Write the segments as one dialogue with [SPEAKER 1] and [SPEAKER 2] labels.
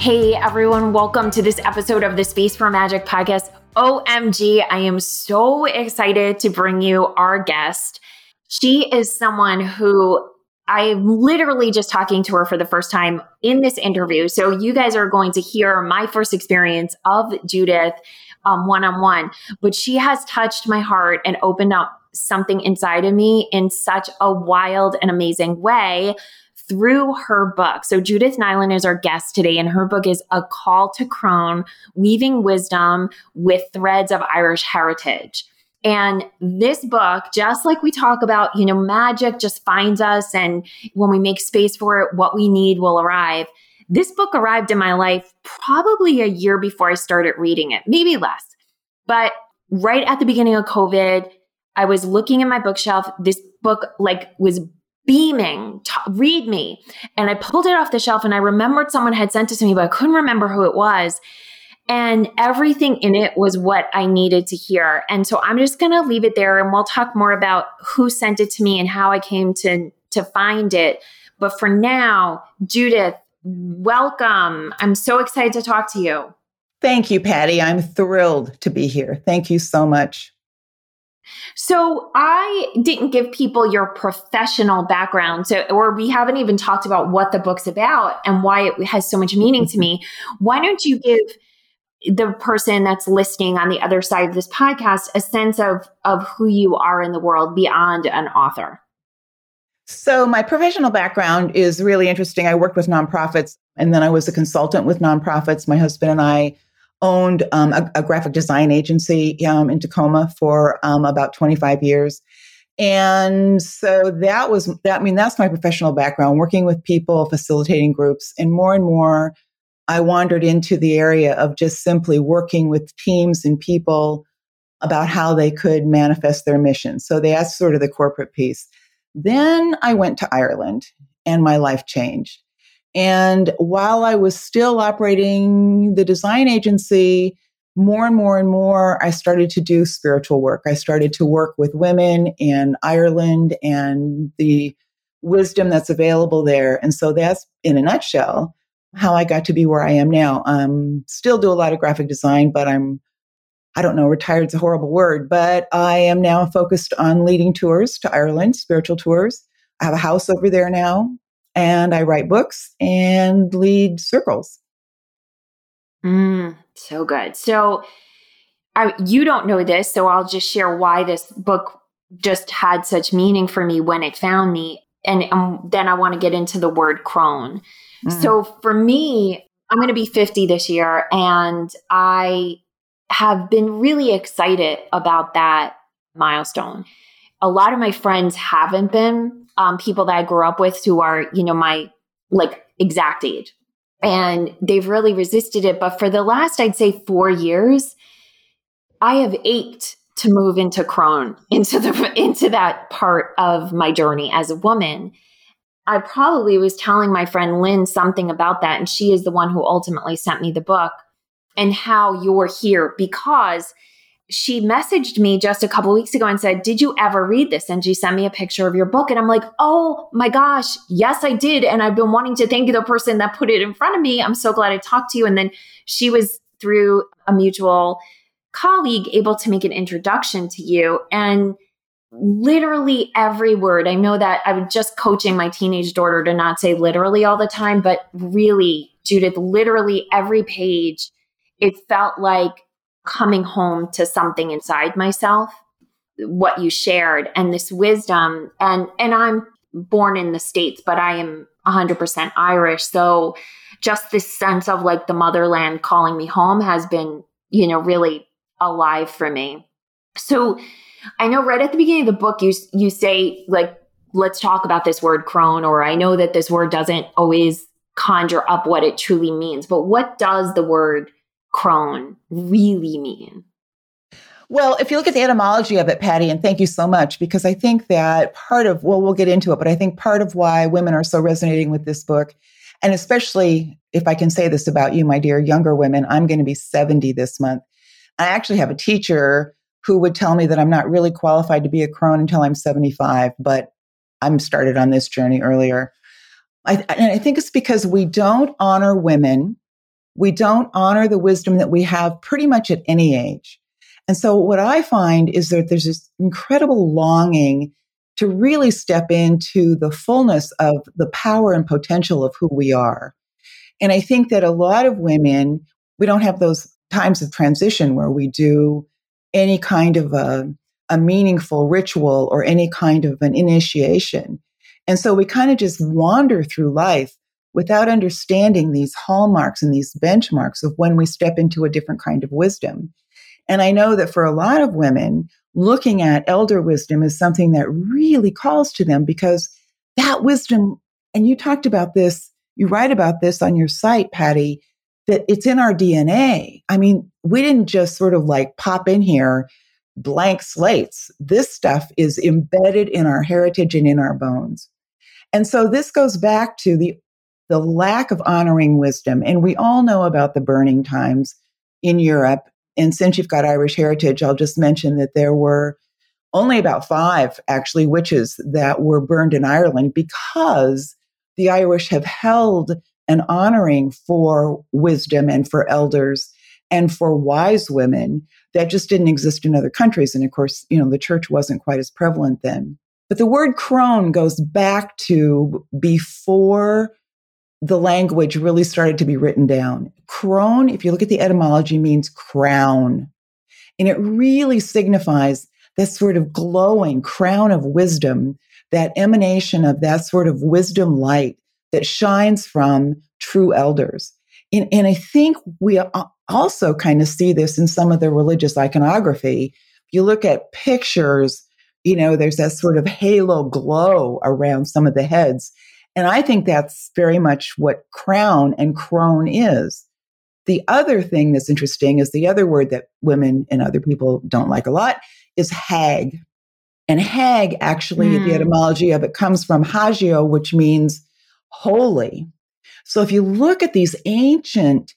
[SPEAKER 1] Hey everyone, welcome to this episode of the Space for Magic podcast. OMG, I am so excited to bring you our guest. She is someone who I'm literally just talking to her for the first time in this interview. So you guys are going to hear my first experience of Judith one on one, but she has touched my heart and opened up something inside of me in such a wild and amazing way through her book. So Judith Nilan is our guest today, and her book is A Call to Crone, Weaving Wisdom with Threads of Irish Heritage. And this book, just like we talk about, you know, magic just finds us, and when we make space for it, what we need will arrive. This book arrived in my life probably a year before I started reading it, maybe less. But right at the beginning of COVID, I was looking at my bookshelf. This book like was beaming, t- read me. And I pulled it off the shelf and I remembered someone had sent it to me, but I couldn't remember who it was. And everything in it was what I needed to hear. And so I'm just going to leave it there and we'll talk more about who sent it to me and how I came to, to find it. But for now, Judith, welcome. I'm so excited to talk to you.
[SPEAKER 2] Thank you, Patty. I'm thrilled to be here. Thank you so much.
[SPEAKER 1] So I didn't give people your professional background. So, or we haven't even talked about what the book's about and why it has so much meaning to me. Why don't you give the person that's listening on the other side of this podcast a sense of, of who you are in the world beyond an author?
[SPEAKER 2] So, my professional background is really interesting. I worked with nonprofits and then I was a consultant with nonprofits. My husband and I owned um, a, a, graphic design agency um, in Tacoma for um, about 25 years. And so that was that. I mean, that's my professional background, working with people, facilitating groups, and more and more, I wandered into the area of just simply working with teams and people about how they could manifest their mission. So that's sort of the corporate piece. Then I went to Ireland, and my life changed. And while I was still operating the design agency, more and more and more, I started to do spiritual work. I started to work with women in Ireland and the wisdom that's available there. And so that's, in a nutshell, how I got to be where I am now. Um, still do a lot of graphic design, but I'm, I don't know, retired is a horrible word, but I am now focused on leading tours to Ireland, spiritual tours. I have a house over there now and I write books and lead circles.
[SPEAKER 1] Mm, so good. So I, you don't know this, so I'll just share why this book just had such meaning for me when it found me. And um, then I want to get into the word crone. Mm. So for me, I'm going to be 50 this year, and I have been really excited about that milestone. A lot of my friends haven't been um, people that I grew up with who are, you know, my like exact age. And they've really resisted it. But for the last, I'd say four years, I have ached to move into crone, into the into that part of my journey as a woman. I probably was telling my friend Lynn something about that, and she is the one who ultimately sent me the book and how you're here because she messaged me just a couple weeks ago and said, Did you ever read this? And she sent me a picture of your book. And I'm like, Oh my gosh, yes, I did. And I've been wanting to thank the person that put it in front of me. I'm so glad I talked to you. And then she was through a mutual colleague able to make an introduction to you. And literally every word, I know that I was just coaching my teenage daughter to not say literally all the time, but really, Judith, literally every page, it felt like coming home to something inside myself what you shared and this wisdom and and I'm born in the states but I am 100% Irish so just this sense of like the motherland calling me home has been you know really alive for me so I know right at the beginning of the book you you say like let's talk about this word crone or I know that this word doesn't always conjure up what it truly means. But what does the word crone really mean?
[SPEAKER 2] Well, if you look at the etymology of it, Patty, and thank you so much, because I think that part of, well, we'll get into it, but I think part of why women are so resonating with this book, and especially if I can say this about you, my dear younger women, I'm going to be 70 this month. I actually have a teacher who would tell me that I'm not really qualified to be a crone until I'm 75, but I'm started on this journey earlier. I, and I think it's because we don't honor women. We don't honor the wisdom that we have pretty much at any age. And so what I find is that there's this incredible longing to really step into the fullness of the power and potential of who we are. And I think that a lot of women, we don't have those times of transition where we do any kind of a, a meaningful ritual or any kind of an initiation. And so we kind of just wander through life without understanding these hallmarks and these benchmarks of when we step into a different kind of wisdom. And I know that for a lot of women, looking at elder wisdom is something that really calls to them because that wisdom, and you talked about this, you write about this on your site, Patty, that it's in our DNA. I mean, we didn't just sort of like pop in here blank slates. This stuff is embedded in our heritage and in our bones. And so this goes back to the the lack of honoring wisdom. And we all know about the burning times in Europe and since you've got Irish heritage, I'll just mention that there were only about five actually witches that were burned in Ireland because the Irish have held an honoring for wisdom and for elders and for wise women that just didn't exist in other countries. And of course, you know, the church wasn't quite as prevalent then. But the word crone goes back to before the language really started to be written down. Crone, if you look at the etymology, means crown. And it really signifies this sort of glowing crown of wisdom, that emanation of that sort of wisdom light that shines from true elders. And, and I think we also kind of see this in some of the religious iconography. If you look at pictures, you know, there's that sort of halo glow around some of the heads. And I think that's very much what crown and crone is. The other thing that's interesting is the other word that women and other people don't like a lot is hag. And hag, actually, mm. the hmm. etymology of it comes from hagio, which means holy. So if you look at these ancient,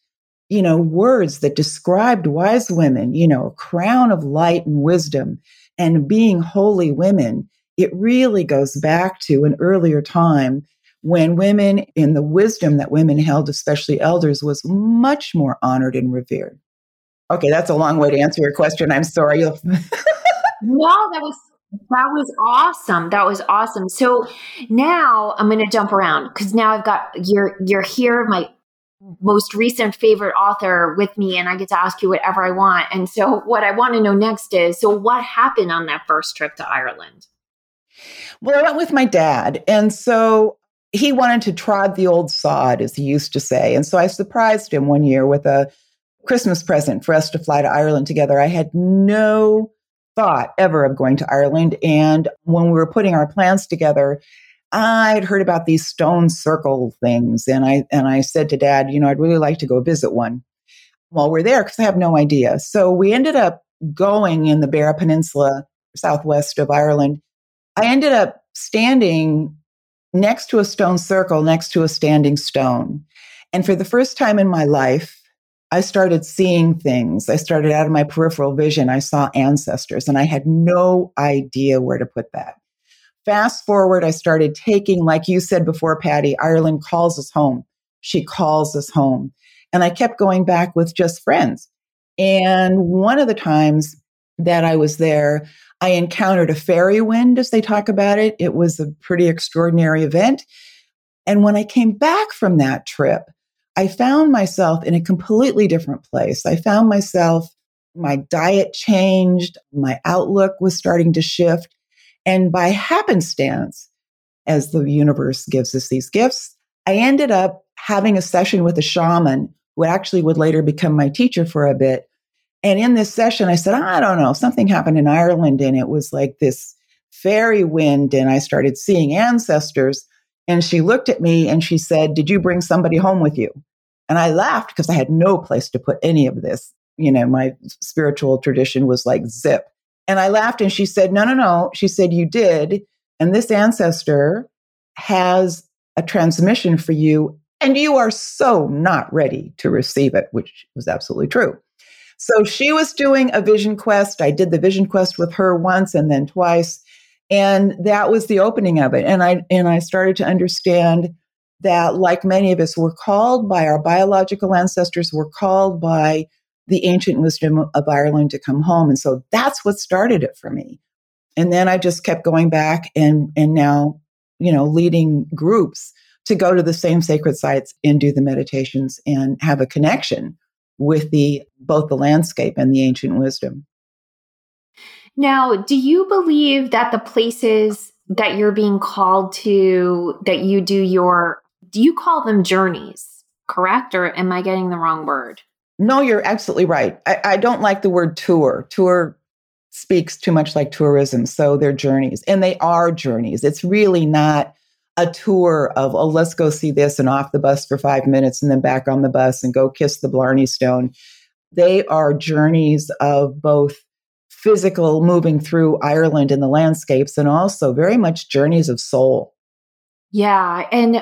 [SPEAKER 2] you know, words that described wise women, you know, a crown of light and wisdom and being holy women, it really goes back to an earlier time when women, in the wisdom that women held, especially elders, was much more honored and revered. Okay, that's a long way to answer your question. I'm sorry. no,
[SPEAKER 1] that was that was awesome. That was awesome. So now I'm going to jump around because now I've got you're you're here, my most recent favorite author with me, and I get to ask you whatever I want. And so what I want to know next is, so what happened on that first trip to Ireland?
[SPEAKER 2] Well, I went with my dad, and so he wanted to trod the old sod, as he used to say. And so I surprised him one year with a Christmas present for us to fly to Ireland together. I had no thought ever of going to Ireland. And when we were putting our plans together, I'd heard about these stone circle things. And I, and I said to dad, you know, I'd really like to go visit one while we're there because I have no idea. So we ended up going in the Beara Peninsula, southwest of Ireland. I ended up standing next to a stone circle, next to a standing stone. And for the first time in my life, I started seeing things. I started out of my peripheral vision. I saw ancestors and I had no idea where to put that. Fast forward, I started taking, like you said before, Patty, Ireland calls us home. She calls us home. And I kept going back with just friends. And one of the times that I was there, I encountered a fairy wind, as they talk about it. It was a pretty extraordinary event. And when I came back from that trip, I found myself in a completely different place. I found myself, my diet changed, my outlook was starting to shift. And by happenstance, as the universe gives us these gifts, I ended up having a session with a shaman who actually would later become my teacher for a bit, and in this session, I said, I don't know, something happened in Ireland and it was like this fairy wind. And I started seeing ancestors. And she looked at me and she said, Did you bring somebody home with you? And I laughed because I had no place to put any of this. You know, my spiritual tradition was like zip. And I laughed and she said, No, no, no. She said, You did. And this ancestor has a transmission for you, and you are so not ready to receive it, which was absolutely true. So she was doing a vision quest. I did the vision quest with her once and then twice. And that was the opening of it. And I and I started to understand that like many of us were called by our biological ancestors, were called by the ancient wisdom of Ireland to come home. And so that's what started it for me. And then I just kept going back and and now, you know, leading groups to go to the same sacred sites and do the meditations and have a connection with the both the landscape and the ancient wisdom.
[SPEAKER 1] Now, do you believe that the places that you're being called to that you do your do you call them journeys, correct? Or am I getting the wrong word?
[SPEAKER 2] No, you're absolutely right. I, I don't like the word tour. Tour speaks too much like tourism. So they're journeys, and they are journeys. It's really not a tour of, oh, let's go see this and off the bus for five minutes and then back on the bus and go kiss the Blarney Stone. They are journeys of both physical moving through Ireland and the landscapes and also very much journeys of soul.
[SPEAKER 1] Yeah. And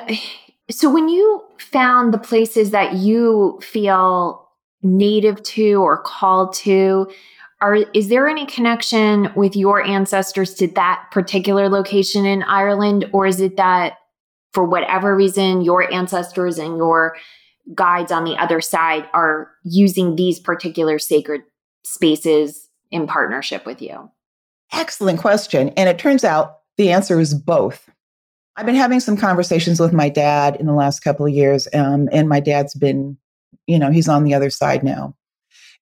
[SPEAKER 1] so when you found the places that you feel native to or called to, are is there any connection with your ancestors to that particular location in Ireland or is it that for whatever reason your ancestors and your guides on the other side are using these particular sacred spaces in partnership with you?
[SPEAKER 2] Excellent question. And it turns out the answer is both. I've been having some conversations with my dad in the last couple of years, um, and my dad's been, you know, he's on the other side now.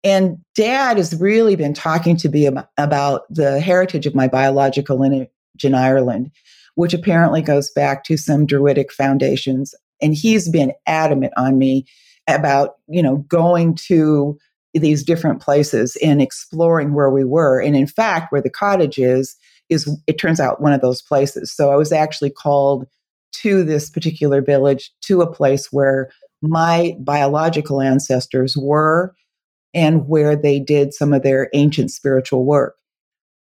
[SPEAKER 2] And dad has really been talking to me about the heritage of my biological lineage in Ireland, which apparently goes back to some Druidic foundations. And he's been adamant on me about, you know, going to these different places and exploring where we were. And in fact, where the cottage is, is it turns out one of those places. So I was actually called to this particular village, to a place where my biological ancestors were and where they did some of their ancient spiritual work.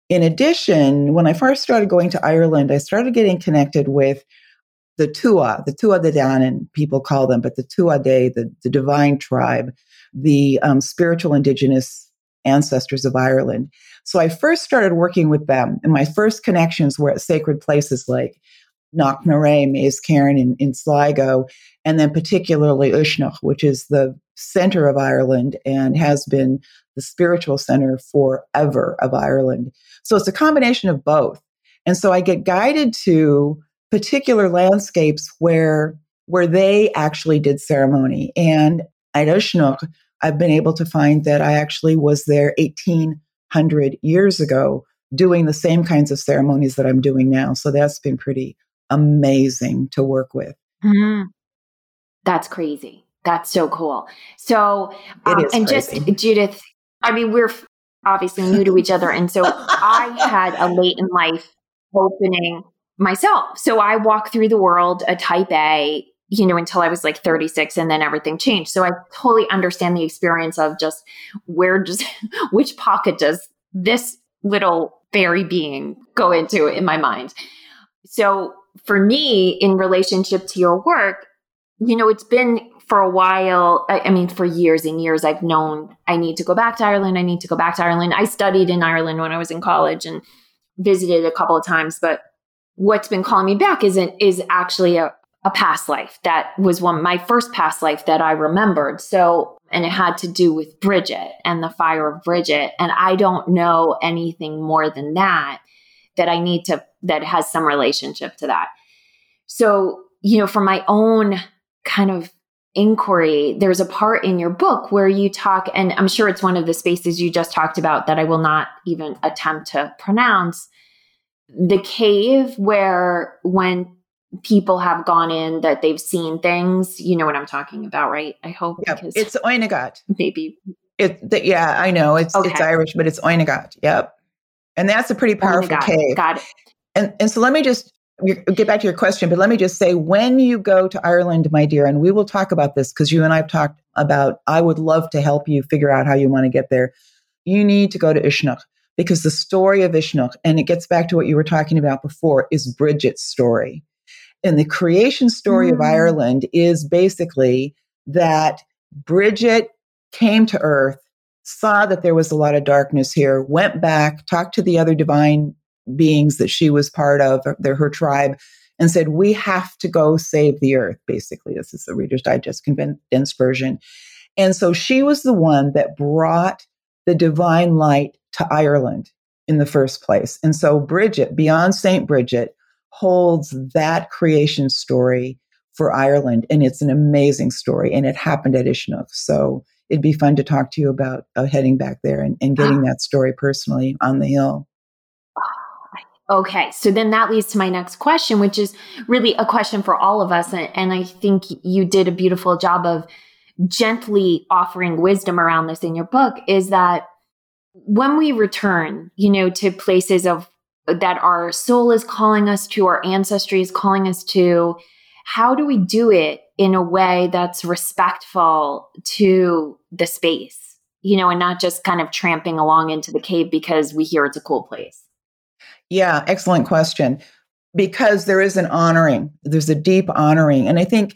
[SPEAKER 2] In addition, when I first started going to Ireland, I started getting connected with the Tua, the Tua de Danann, people call them, but the Tuatha, the, the divine tribe, the um, spiritual indigenous ancestors of Ireland. So I first started working with them, and my first connections were at sacred places like Knocknarea, Maeve's Cairn in, in Sligo, and then particularly Uisneach, which is the center of Ireland and has been the spiritual center forever of Ireland. So it's a combination of both. And so I get guided to particular landscapes where where they actually did ceremony. And at Uisneach, I've been able to find that I actually was there 1800 years ago doing the same kinds of ceremonies that I'm doing now. So that's been pretty amazing to work with.
[SPEAKER 1] Mm-hmm. That's crazy. That's so cool. So, um, and crazy. just Judith, I mean, we're obviously new to each other. And so I had a late in life opening myself. So I walked through the world a type A, you know, until I was like 36 and then everything changed. So I totally understand the experience of just where does, which pocket does this little fairy being go into in my mind? So for me, in relationship to your work, you know, it's been for a while. I, I, mean, for years and years, I've known I need to go back to Ireland. I need to go back to Ireland. I studied in Ireland when I was in college and visited a couple of times. But what's been calling me back isn't is actually a, a past life that was one my first past life that I remembered. So, and it had to do with Bridget and the fire of Bridget. And I don't know anything more than that that I need to that has some relationship to that. So, you know, for my own kind of inquiry, there's a part in your book where you talk, and I'm sure it's one of the spaces you just talked about that I will not even attempt to pronounce. The cave where when people have gone in that they've seen things, you know what I'm talking about, right? I hope.
[SPEAKER 2] Yeah, it's Oweynagat.
[SPEAKER 1] Maybe.
[SPEAKER 2] It, the, yeah, I know it's okay. it's Irish, but it's Oweynagat. Yep, and that's a pretty powerful cave.
[SPEAKER 1] Got it.
[SPEAKER 2] And and so let me just get back to your question, but let me just say when you go to Ireland, my dear, and we will talk about this because you and I have talked about, I would love to help you figure out how you want to get there. You need to go to Uisneach because the story of Uisneach, and it gets back to what you were talking about before, is Bridget's story. And the creation story mm. of Ireland is basically that Bridget came to earth, saw that there was a lot of darkness here, went back, talked to the other divine beings that she was part of, their, her tribe, and said, We have to go save the earth, basically. This is the Reader's Digest condensed version. And so she was the one that brought the divine light to Ireland in the first place. And so Bridget, beyond St. Bridget, holds that creation story for Ireland. And it's an amazing story. And it happened at Uisneach. So it'd be fun to talk to you about uh, heading back there and, and getting ah. that story personally on the hill.
[SPEAKER 1] Okay, so then that leads to my next question, which is really a question for all of us. And I think you did a beautiful job of gently offering wisdom around this in your book is that when we return, you know, to places of that our soul is calling us to, our ancestry is calling us to, how do we do it in a way that's respectful to the space, you know, and not just kind of tramping along into the cave because we hear it's a cool place?
[SPEAKER 2] Yeah, excellent question. Because there is an honoring, there's a deep honoring. And I think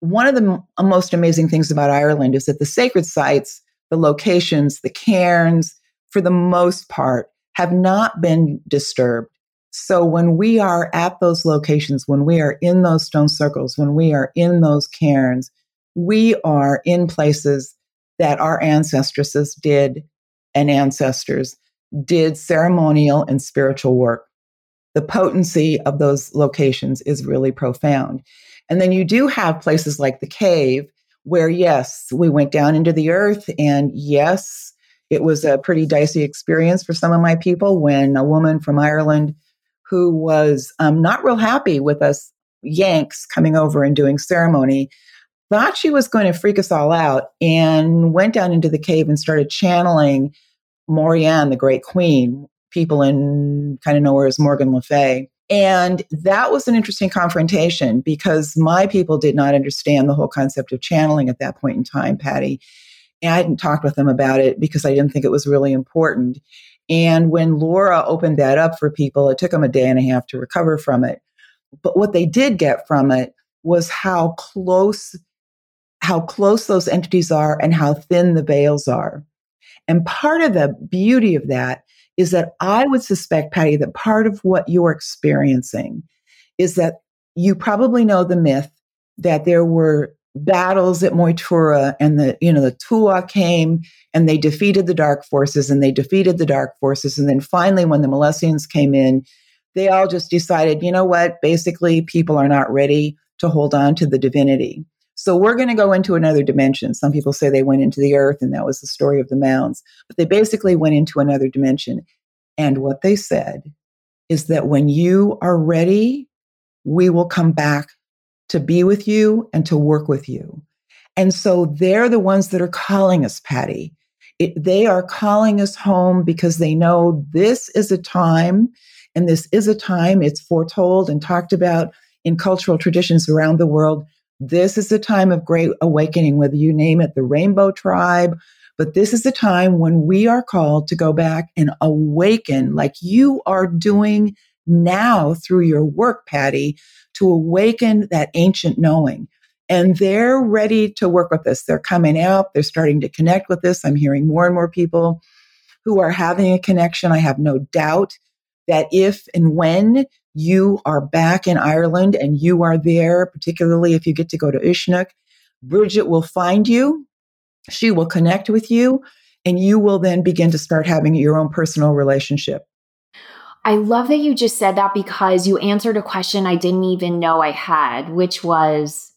[SPEAKER 2] one of the m- uh, most amazing things about Ireland is that the sacred sites, the locations, the cairns, for the most part, have not been disturbed. So when we are at those locations, when we are in those stone circles, when we are in those cairns, we are in places that our ancestresses did and ancestors did ceremonial and spiritual work. The potency of those locations is really profound. And then you do have places like the cave where, yes, we went down into the earth, and yes, it was a pretty dicey experience for some of my people when a woman from Ireland who was um, not real happy with us Yanks coming over and doing ceremony thought she was going to freak us all out and went down into the cave and started channeling Morrigan, the great queen, people in kind of nowhere as Morgan Le Fay. And that was an interesting confrontation because my people did not understand the whole concept of channeling at that point in time, Patty. And I hadn't talked with them about it because I didn't think it was really important. And when Laura opened that up for people, it took them a day and a half to recover from it. But what they did get from it was how close how close those entities are and how thin the veils are. And part of the beauty of that is that I would suspect, Patty, that part of what you're experiencing is that you probably know the myth that there were battles at Moytura and the, you know, the Tuatha came and they defeated the dark forces and they defeated the dark forces. And then finally, when the Milesians came in, they all just decided, you know what, basically people are not ready to hold on to the divinity. So we're going to go into another dimension. Some people say they went into the earth and that was the story of the mounds, but they basically went into another dimension. And what they said is that when you are ready, we will come back to be with you and to work with you. And so they're the ones that are calling us, Patty. It, they are calling us home because they know this is a time, and this is a time it's foretold and talked about in cultural traditions around the world this is a time of great awakening, whether you name it the rainbow tribe, but this is a time when we are called to go back and awaken like you are doing now through your work, Patty, to awaken that ancient knowing. And they're ready to work with us. They're coming out, they're starting to connect with us. I'm hearing more and more people who are having a connection. I have no doubt that if and when you are back in Ireland and you are there, particularly if you get to go to Uisneach, Bridget will find you. She will connect with you, and you will then begin to start having your own personal relationship.
[SPEAKER 1] I love that you just said that because you answered a question I didn't even know I had, which was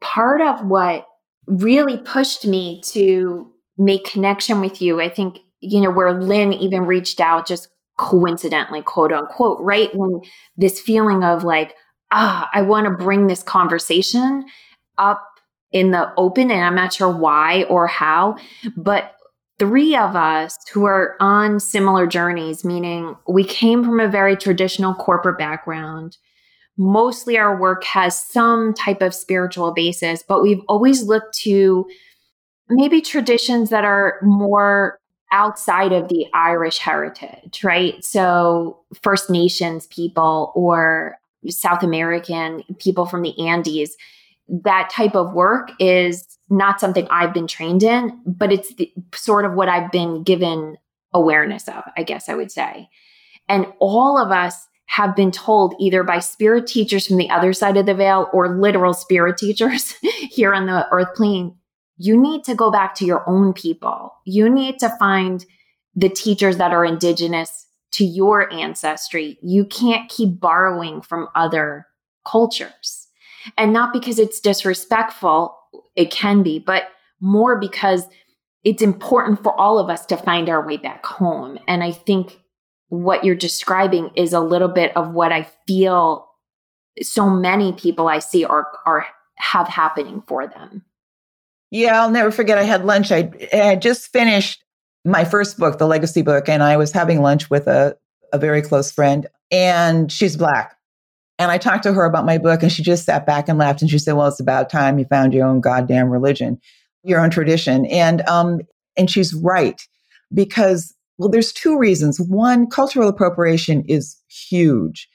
[SPEAKER 1] part of what really pushed me to make connection with you. I think, you know, where Lynn even reached out just coincidentally, quote unquote, right? When this feeling of like, ah, I want to bring this conversation up in the open, and I'm not sure why or how, but three of us who are on similar journeys, meaning we came from a very traditional corporate background. mostly our work has some type of spiritual basis, but we've always looked to maybe traditions that are more outside of the Irish heritage, right? So, First Nations people or South American people from the Andes, that type of work is not something I've been trained in, but it's the, sort of what I've been given awareness of, I guess I would say. And all of us have been told either by spirit teachers from the other side of the veil or literal spirit teachers here on the earth plane you need to go back to your own people. You need to find the teachers that are indigenous to your ancestry. You can't keep borrowing from other cultures. And not because it's disrespectful, it can be, but more because it's important for all of us to find our way back home. And I think what you're describing is a little bit of what I feel so many people I see are are have happening for them.
[SPEAKER 2] Yeah, I'll never forget. I had lunch. I, had just finished my first book, the legacy book, and I was having lunch with a, a very close friend, and she's black. And I talked to her about my book, and she just sat back and laughed. And she said, "Well, it's about time you found your own goddamn religion, your own tradition." And um, and she's right because well, there's two reasons. One, cultural appropriation is huge.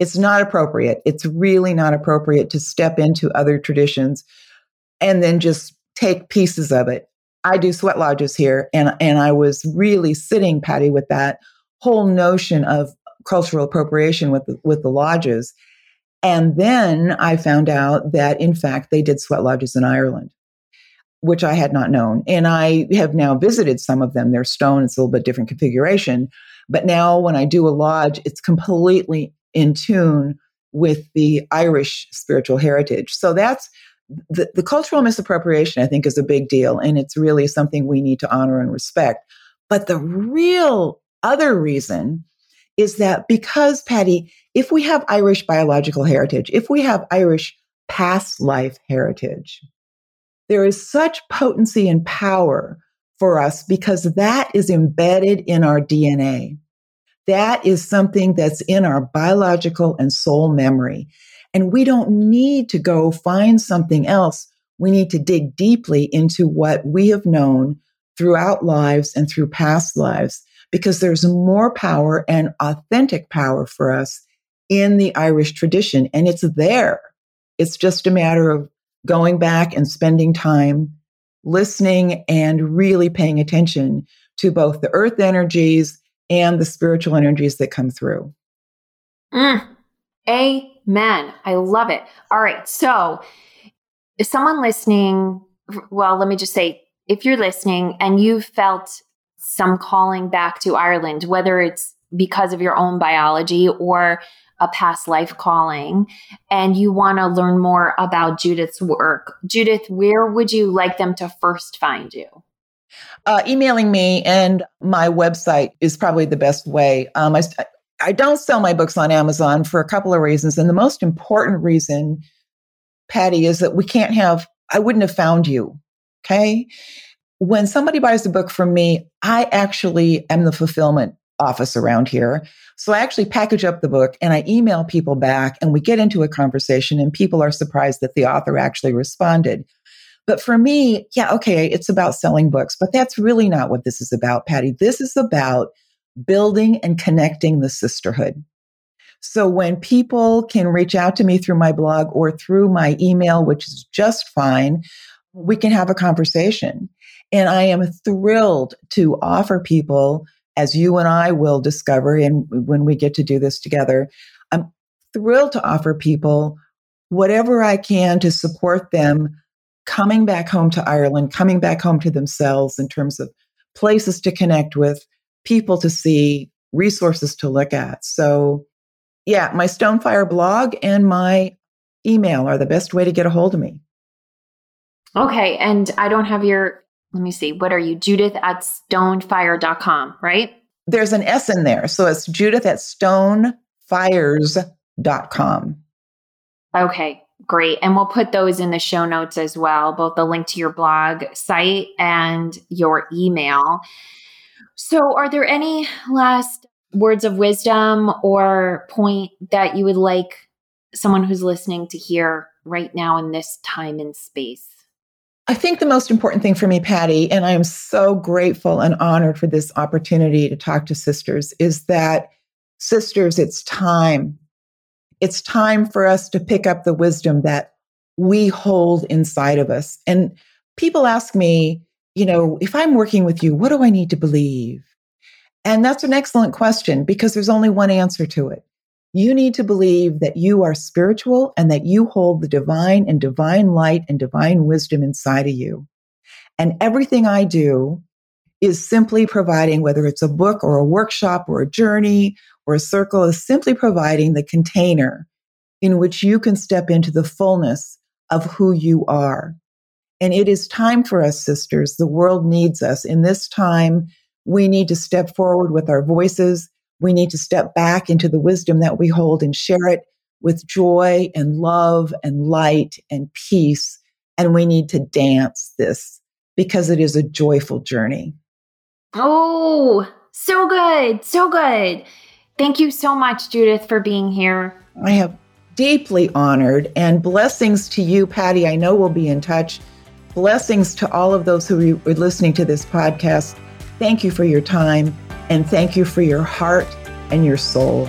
[SPEAKER 2] It's not appropriate. It's really not appropriate to step into other traditions and then just take pieces of it. I do sweat lodges here, and and I was really sitting, Patty, with that whole notion of cultural appropriation with the, with the lodges. And then I found out that in fact they did sweat lodges in Ireland, which I had not known. And I have now visited some of them. They're stone, it's a little bit different configuration. But now when I do a lodge, it's completely in tune with the Irish spiritual heritage. So that's the, the cultural misappropriation, I think, is a big deal. And it's really something we need to honor and respect. But the real other reason is that because, Patty, if we have Irish biological heritage, if we have Irish past life heritage, there is such potency and power for us because that is embedded in our DNA. That is something that's in our biological and soul memory. And we don't need to go find something else. We need to dig deeply into what we have known throughout lives and through past lives because there's more power and authentic power for us in the Irish tradition. And it's there. It's just a matter of going back and spending time listening and really paying attention to both the earth energies and the spiritual energies that come through.
[SPEAKER 1] Mm. Amen. I love it. All right. So, if someone listening, well, let me just say, if you're listening and you felt some calling back to Ireland, whether it's because of your own biology or a past life calling, and you want to learn more about Judith's work, Judith, where would you like them to first find you?
[SPEAKER 2] Uh, emailing me and my website is probably the best way. Um, I, I don't sell my books on Amazon for a couple of reasons. And the most important reason, Patty, is that we can't have, I wouldn't have found you. Okay. When somebody buys a book from me, I actually am the fulfillment office around here. So I actually package up the book and I email people back and we get into a conversation and people are surprised that the author actually responded. But for me, yeah, okay, it's about selling books, but that's really not what this is about, Patty. This is about building and connecting the sisterhood. So when people can reach out to me through my blog or through my email, which is just fine, we can have a conversation. And I am thrilled to offer people, as you and I will discover, and when we get to do this together, I'm thrilled to offer people whatever I can to support them coming back home to Ireland, coming back home to themselves in terms of places to connect with, people to see, resources to look at. So, yeah, my Stonefire blog and my email are the best way to get a hold of me.
[SPEAKER 1] Okay. And I don't have your, let me see, what are you? Judith at stonefire.com, right?
[SPEAKER 2] There's an S in there. So it's Judith at stonefires.com.
[SPEAKER 1] Okay. Great. And we'll put those in the show notes as well, both the link to your blog site and your email. So, are there any last words of wisdom or point that you would like someone who's listening to hear right now in this time and space?
[SPEAKER 2] I think the most important thing for me, Patty, and I am so grateful and honored for this opportunity to talk to sisters, is that sisters, it's time. It's time for us to pick up the wisdom that we hold inside of us. And people ask me, you know, if I'm working with you, what do I need to believe? And that's an excellent question because there's only one answer to it. You need to believe that you are spiritual and that you hold the divine and divine light and divine wisdom inside of you. And everything I do is simply providing, whether it's a book or a workshop or a journey or a circle, is simply providing the container in which you can step into the fullness of who you are. And it is time for us, sisters. The world needs us. In this time, we need to step forward with our voices we need to step back into the wisdom that we hold and share it with joy and love and light and peace. And we need to dance this because it is a joyful journey.
[SPEAKER 1] Oh, so good. So good. Thank you so much, Judith, for being here.
[SPEAKER 2] I have deeply honored and blessings to you, Patty. I know we'll be in touch. Blessings to all of those who are listening to this podcast. Thank you for your time. And thank you for your heart and your soul.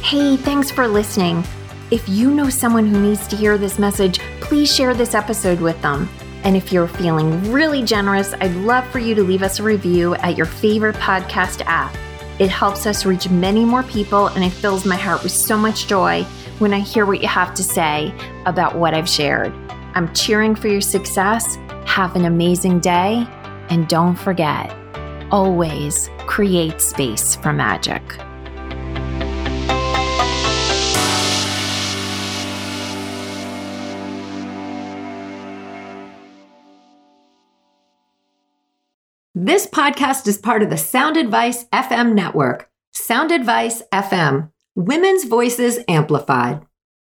[SPEAKER 1] Hey, thanks for listening. If you know someone who needs to hear this message, please share this episode with them. And if you're feeling really generous, I'd love for you to leave us a review at your favorite podcast app. It helps us reach many more people, and it fills my heart with so much joy when I hear what you have to say about what I've shared. I'm cheering for your success. Have an amazing day, and don't forget always create space for magic.
[SPEAKER 3] This podcast is part of the Sound Advice FM network. Sound Advice FM, Women's Voices Amplified.